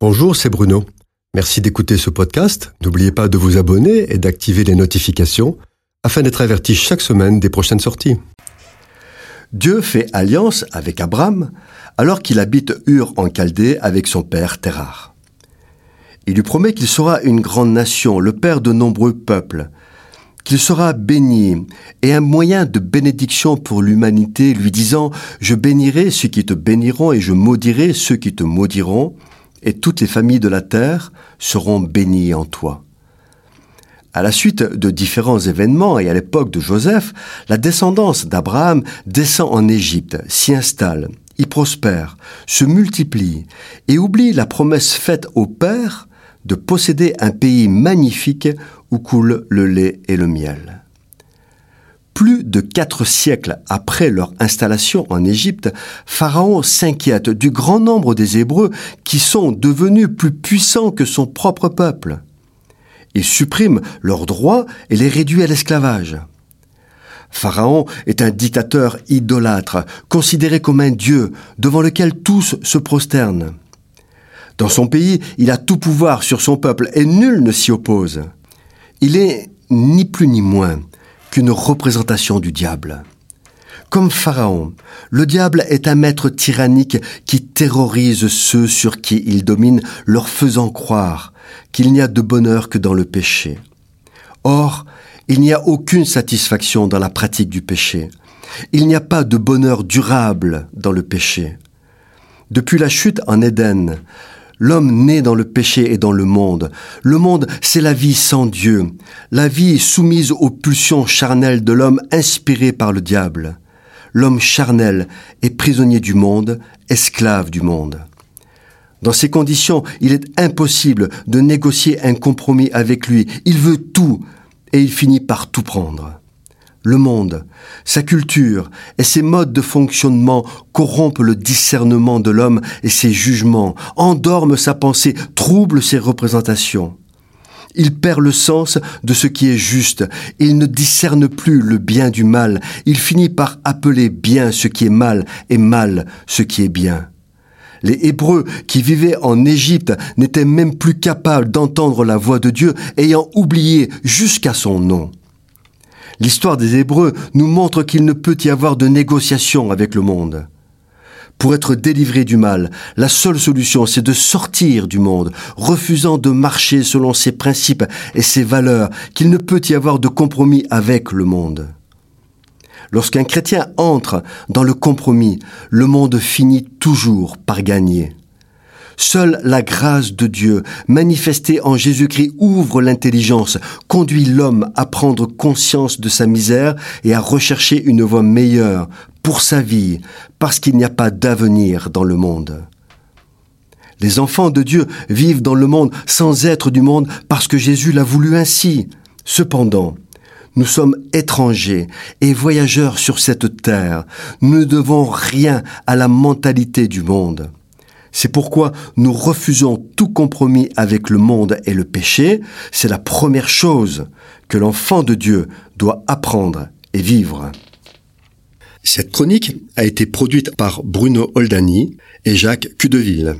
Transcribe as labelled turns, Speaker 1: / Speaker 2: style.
Speaker 1: Bonjour, c'est Bruno. Merci d'écouter ce podcast. N'oubliez pas de vous abonner et d'activer les notifications afin d'être averti chaque semaine des prochaines sorties. Dieu fait alliance avec Abraham alors qu'il habite Ur en Chaldée avec son père Terrar. Il lui promet qu'il sera une grande nation, le père de nombreux peuples, qu'il sera béni et un moyen de bénédiction pour l'humanité, lui disant Je bénirai ceux qui te béniront et je maudirai ceux qui te maudiront et toutes les familles de la terre seront bénies en toi. À la suite de différents événements et à l'époque de Joseph, la descendance d'Abraham descend en Égypte, s'y installe, y prospère, se multiplie et oublie la promesse faite au Père de posséder un pays magnifique où coule le lait et le miel. Plus de quatre siècles après leur installation en Égypte, Pharaon s'inquiète du grand nombre des Hébreux qui sont devenus plus puissants que son propre peuple. Il supprime leurs droits et les réduit à l'esclavage. Pharaon est un dictateur idolâtre, considéré comme un dieu devant lequel tous se prosternent. Dans son pays, il a tout pouvoir sur son peuple et nul ne s'y oppose. Il est ni plus ni moins qu'une représentation du diable. Comme Pharaon, le diable est un maître tyrannique qui terrorise ceux sur qui il domine, leur faisant croire qu'il n'y a de bonheur que dans le péché. Or, il n'y a aucune satisfaction dans la pratique du péché. Il n'y a pas de bonheur durable dans le péché. Depuis la chute en Éden, L'homme naît dans le péché et dans le monde. Le monde, c'est la vie sans Dieu, la vie soumise aux pulsions charnelles de l'homme inspiré par le diable. L'homme charnel est prisonnier du monde, esclave du monde. Dans ces conditions, il est impossible de négocier un compromis avec lui. Il veut tout et il finit par tout prendre le monde, sa culture et ses modes de fonctionnement corrompent le discernement de l'homme et ses jugements, endorment sa pensée, troublent ses représentations. Il perd le sens de ce qui est juste, il ne discerne plus le bien du mal, il finit par appeler bien ce qui est mal et mal ce qui est bien. Les Hébreux qui vivaient en Égypte n'étaient même plus capables d'entendre la voix de Dieu, ayant oublié jusqu'à son nom. L'histoire des Hébreux nous montre qu'il ne peut y avoir de négociation avec le monde. Pour être délivré du mal, la seule solution, c'est de sortir du monde, refusant de marcher selon ses principes et ses valeurs, qu'il ne peut y avoir de compromis avec le monde. Lorsqu'un chrétien entre dans le compromis, le monde finit toujours par gagner. Seule la grâce de Dieu, manifestée en Jésus-Christ, ouvre l'intelligence, conduit l'homme à prendre conscience de sa misère et à rechercher une voie meilleure pour sa vie, parce qu'il n'y a pas d'avenir dans le monde. Les enfants de Dieu vivent dans le monde sans être du monde parce que Jésus l'a voulu ainsi. Cependant, nous sommes étrangers et voyageurs sur cette terre. Nous ne devons rien à la mentalité du monde. C'est pourquoi nous refusons tout compromis avec le monde et le péché. C'est la première chose que l'enfant de Dieu doit apprendre et vivre. Cette chronique a été produite par Bruno Oldani et Jacques Cudeville.